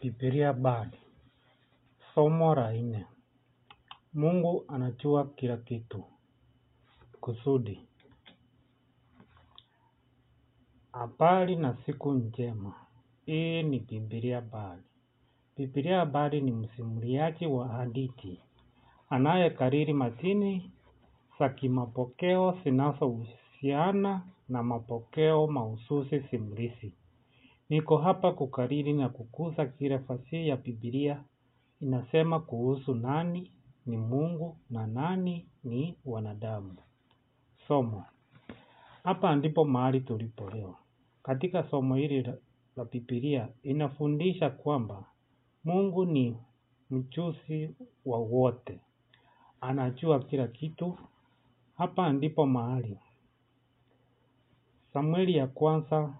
Bibilia Bali Somo la nne. Mungu anajua kila kitu. Kusudi. Habari na siku njema. Hii ni Biblia Bali. Biblia Bali ni msimuliaji wa hadithi anayekariri matini za kimapokeo zinazohusiana na mapokeo mahususi simulizi. Niko hapa kukariri na kukuza kile fasihi ya Biblia inasema kuhusu nani ni Mungu na nani ni wanadamu. Somo. Hapa ndipo mahali tulipo leo. Katika somo hili la- Biblia inafundisha kwamba Mungu ni mchuzi wa wote. Anajua kila kitu. Hapa ndipo mahali. Samueli ya kwanza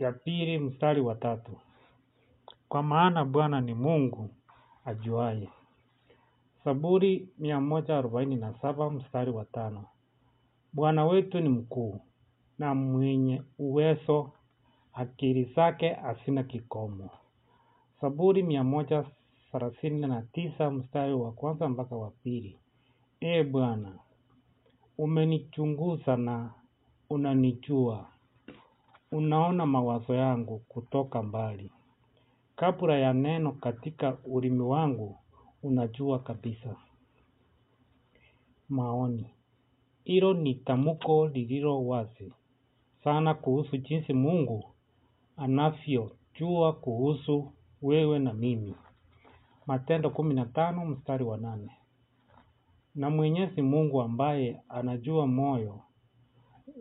ya pili mstari wa tatu. Kwa maana Bwana ni Mungu ajuaye. Zaburi mia moja arobaini na saba mstari wa tano. Bwana wetu ni mkuu na mwenye uwezo, akili zake hazina kikomo. Zaburi mia moja thelathini na tisa mstari wa kwanza mpaka wa pili. Ee Bwana, umenichunguza na unanijua. Unaona mawazo yangu kutoka mbali. Kabla ya neno katika ulimi wangu, unajua kabisa. Maoni. Hilo ni tamko lililo wazi sana kuhusu jinsi Mungu anavyojua kuhusu wewe na mimi. Matendo kumi na tano mstari wa nane. Na Mwenyezi Mungu ambaye anajua moyo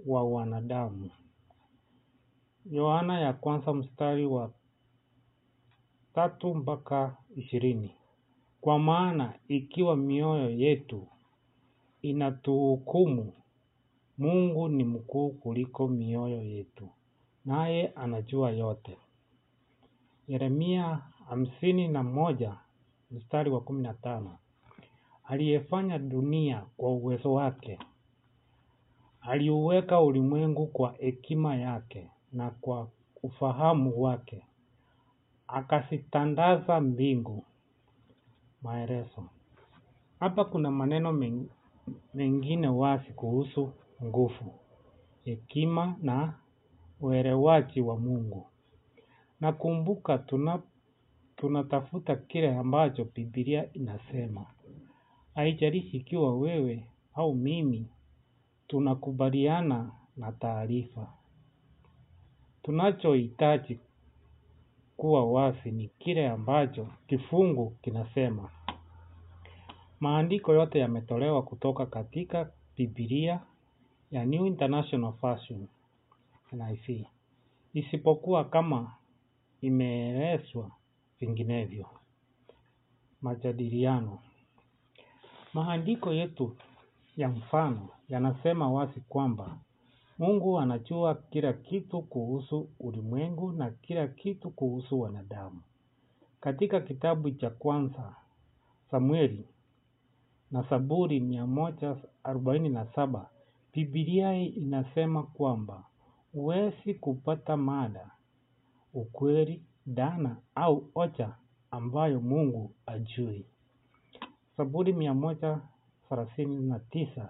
wa wanadamu. Yohana ya kwanza mstari wa tatu mpaka ishirini. Kwa maana ikiwa mioyo yetu inatuhukumu, Mungu ni mkuu kuliko mioyo yetu, naye anajua yote. Yeremia hamsini na moja mstari wa kumi na tano. Aliyefanya dunia kwa uwezo wake, aliuweka ulimwengu kwa hekima yake na kwa ufahamu wake, akazitandaza mbingu. Maelezo. Hapa kuna maneno mengine wazi kuhusu nguvu, hekima na uelewaji wa Mungu. Nakumbuka tuna tunatafuta kile ambacho Biblia inasema. Haijalishi ikiwa wewe au mimi tunakubaliana na taarifa. Tunachohitaji kuwa wazi ni kile ambacho kifungu kinasema. Maandiko yote yametolewa kutoka katika Biblia ya New International Version NIV. Isipokuwa kama imeelezwa vinginevyo. Majadiliano. Maandiko yetu ya mfano yanasema wazi kwamba Mungu anajua kila kitu kuhusu ulimwengu na kila kitu kuhusu wanadamu. Katika kitabu cha kwanza, Samueli na Saburi 147, bibilia inasema kwamba huwezi kupata mada, ukweli, dana au hoja ambayo Mungu ajui hajui. Zaburi 139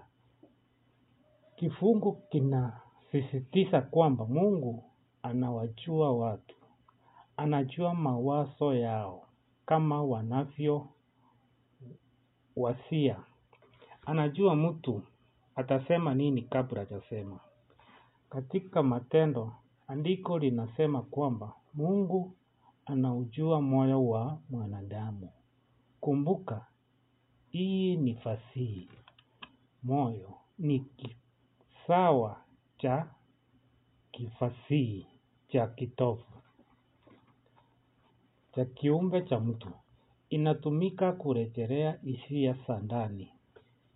kifungu kinasisitiza kwamba Mungu anawajua watu, anajua mawazo yao kama wanavyo wasia. Anajua mtu atasema nini kabla hajasema. Katika Matendo, andiko linasema kwamba Mungu anaujua moyo wa mwanadamu. Kumbuka, hii ni fasihi. Moyo ni kisawa cha kifasihi cha kitovu cha kiumbe cha mtu. Inatumika kurejelea hisia za ndani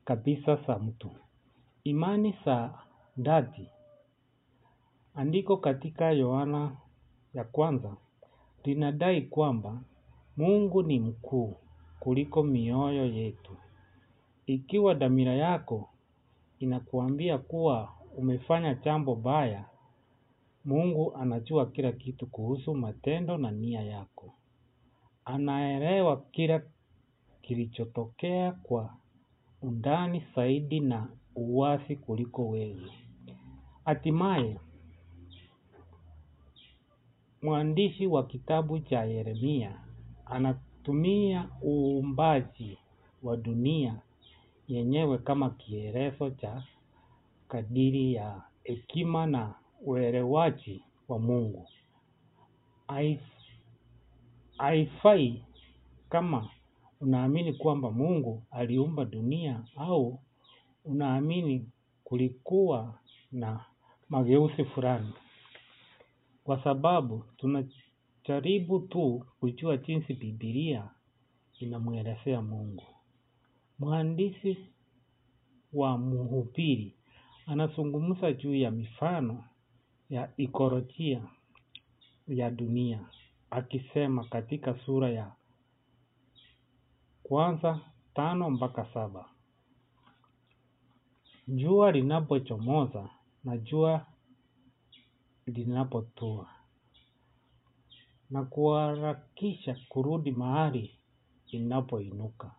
kabisa za mtu. Imani za dhati. Andiko katika Yohana ya kwanza linadai kwamba Mungu ni mkuu kuliko mioyo yetu. Ikiwa dhamira yako inakuambia kuwa umefanya jambo baya, Mungu anajua kila kitu kuhusu matendo na nia yako. Anaelewa kila kilichotokea kwa undani zaidi na uwazi kuliko wewe. Hatimaye, mwandishi wa kitabu cha Yeremia anatumia uumbaji wa dunia yenyewe kama kielezo cha kadiri ya hekima na uelewaji wa Mungu. Haifai kama unaamini kwamba Mungu aliumba dunia au unaamini kulikuwa na mageuzi fulani. Kwa sababu tunajaribu tu kujua jinsi Biblia inamwelezea Mungu. Mwandishi wa Mhubiri anazungumza juu ya mifano ya ikolojia ya dunia. Akisema katika sura ya kwanza tano mpaka saba. Jua linapochomoza na jua linapotua. Na kuharakisha kurudi mahali inapoinuka.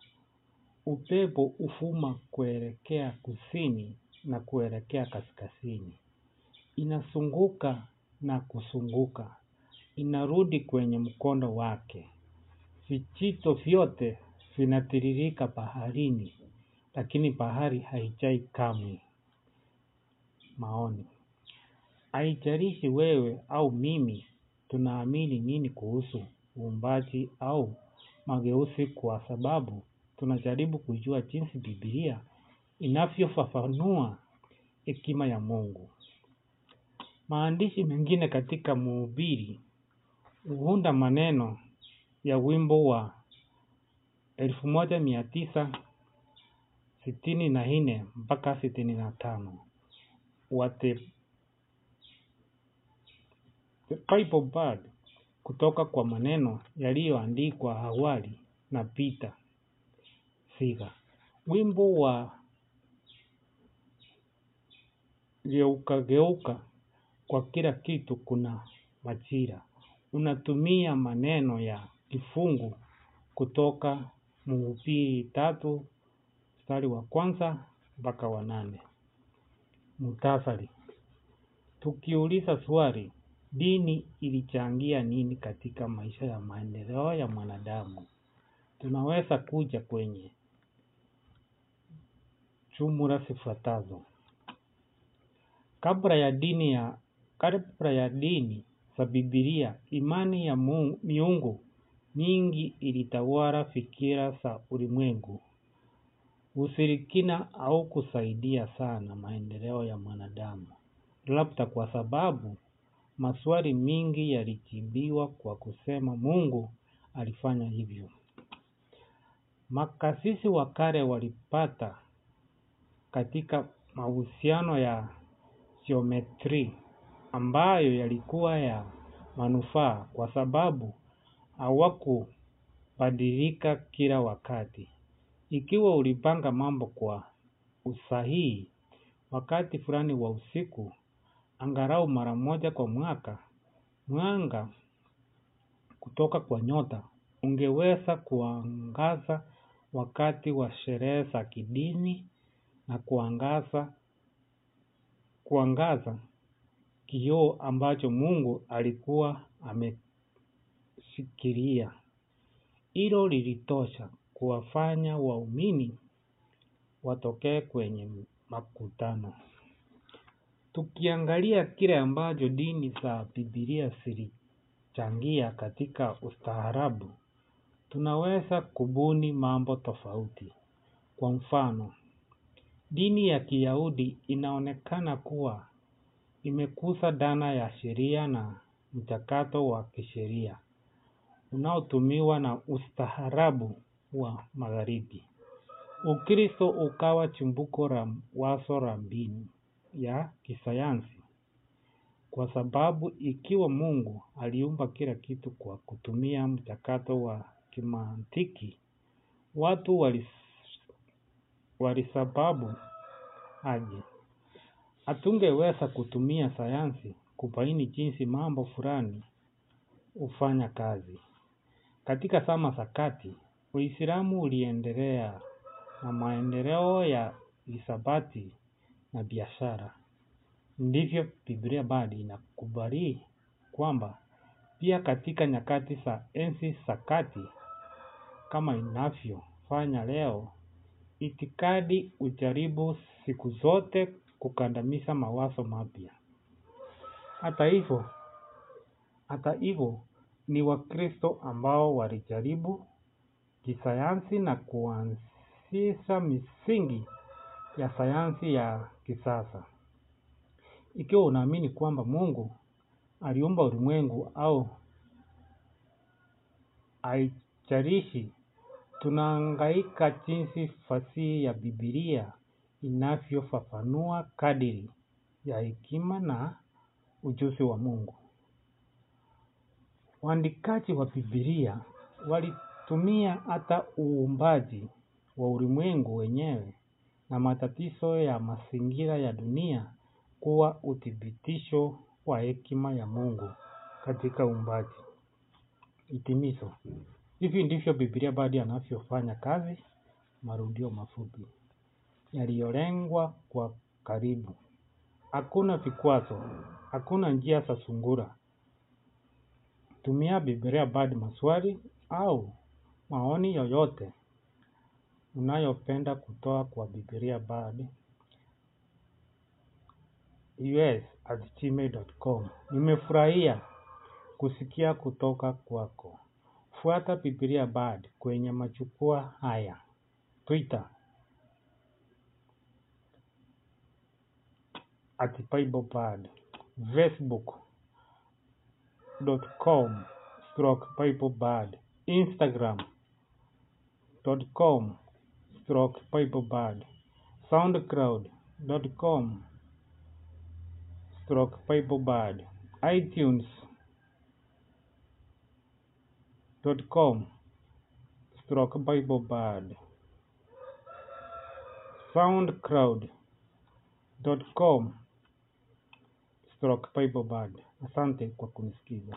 Upepo huvuma kuelekea kusini na kuelekea kaskazini. Inazunguka na kuzunguka. Inarudi kwenye mkondo wake. Vijito vyote vinatiririka baharini, lakini bahari haijai kamwe. Maoni. Haijalishi wewe au mimi tunaamini nini kuhusu uumbaji au mageuzi kwa sababu tunajaribu kujua jinsi Biblia inavyofafanua hekima ya Mungu. Maandishi mengine katika Mhubiri huunda maneno ya wimbo wa elfu moja mia tisa sitini na nne mpaka sitini na tano wa The Bible Bard kutoka kwa maneno yaliyoandikwa awali na Peter Siga. Wimbo wa geuka geuka kwa kila kitu kuna majira. Unatumia maneno ya kifungu kutoka Mhubiri tatu mstari wa kwanza mpaka wa nane. Muhtasari. Tukiuliza swali, dini ilichangia nini katika maisha ya maendeleo ya mwanadamu? Tunaweza kuja kwenye jumla zifuatazo. Kabla ya dini ya kabla ya dini za Biblia, imani ya miungu mingi ilitawala fikira za ulimwengu. Ushirikina haukusaidia sana maendeleo ya mwanadamu. Labda kwa sababu maswali mingi yalijibiwa kwa kusema Mungu alifanya hivyo. Makasisi wa kale walipata katika mahusiano ya geometri ambayo yalikuwa ya manufaa kwa sababu hawakubadilika kila wakati. Ikiwa ulipanga mambo kwa usahihi wakati fulani wa usiku, angalau mara moja kwa mwaka, mwanga kutoka kwa nyota ungeweza kuangaza wakati wa sherehe za kidini na kuangaza kuangaza kioo ambacho Mungu alikuwa ameshikilia. Hilo lilitosha kuwafanya waumini watokee kwenye makutano. Tukiangalia kile ambacho dini za Biblia zilichangia katika ustaarabu, tunaweza kubuni mambo tofauti. Kwa mfano, dini ya Kiyahudi inaonekana kuwa imekusa dhana ya sheria na mchakato wa kisheria unaotumiwa na ustaarabu wa magharibi. Ukristo ukawa chimbuko la wazo la mbinu ya kisayansi kwa sababu ikiwa Mungu aliumba kila kitu kwa kutumia mchakato wa kimantiki, watu walisababu aje. Hatungeweza kutumia sayansi kubaini jinsi mambo fulani hufanya kazi. Katika zama za kati, Uislamu uliendelea na maendeleo ya hisabati na biashara. Ndivyo Biblia bali inakubali kwamba pia katika nyakati za enzi za kati kama inavyofanya leo, itikadi hujaribu siku zote kukandamiza mawazo mapya. Hata hivyo, hata hivyo ni wakristo ambao walijaribu kisayansi na kuanzisha misingi ya sayansi ya kisasa. Ikiwa unaamini kwamba Mungu aliumba ulimwengu au haijalishi, tunahangaika jinsi fasihi ya Biblia inavyofafanua kadiri ya hekima na ujuzi wa Mungu. Waandikaji wa Biblia walitumia hata uumbaji wa ulimwengu wenyewe na matatizo ya mazingira ya dunia kuwa uthibitisho wa hekima ya Mungu katika uumbaji. Hitimisho. Hivi ndivyo Biblia bado anavyofanya kazi, marudio mafupi. Yaliyolengwa kwa karibu. Hakuna vikwazo, hakuna njia za sungura. Tumia Biblia bado maswali au maoni yoyote unayopenda kutoa kwa Biblia bado us at gmail.com. Nimefurahia kusikia kutoka kwako. Fuata Biblia Bard kwenye majukwaa haya: Twitter. At Bible Bard, Facebook.com stroke Bible Bard, Instagram.com stroke Bible Bard, SoundCloud.com stroke Bible Bard, iTunes.com stroke Bible Bard, SoundCloud.com stroke Bible Bard. Asante kwa kunisikiza.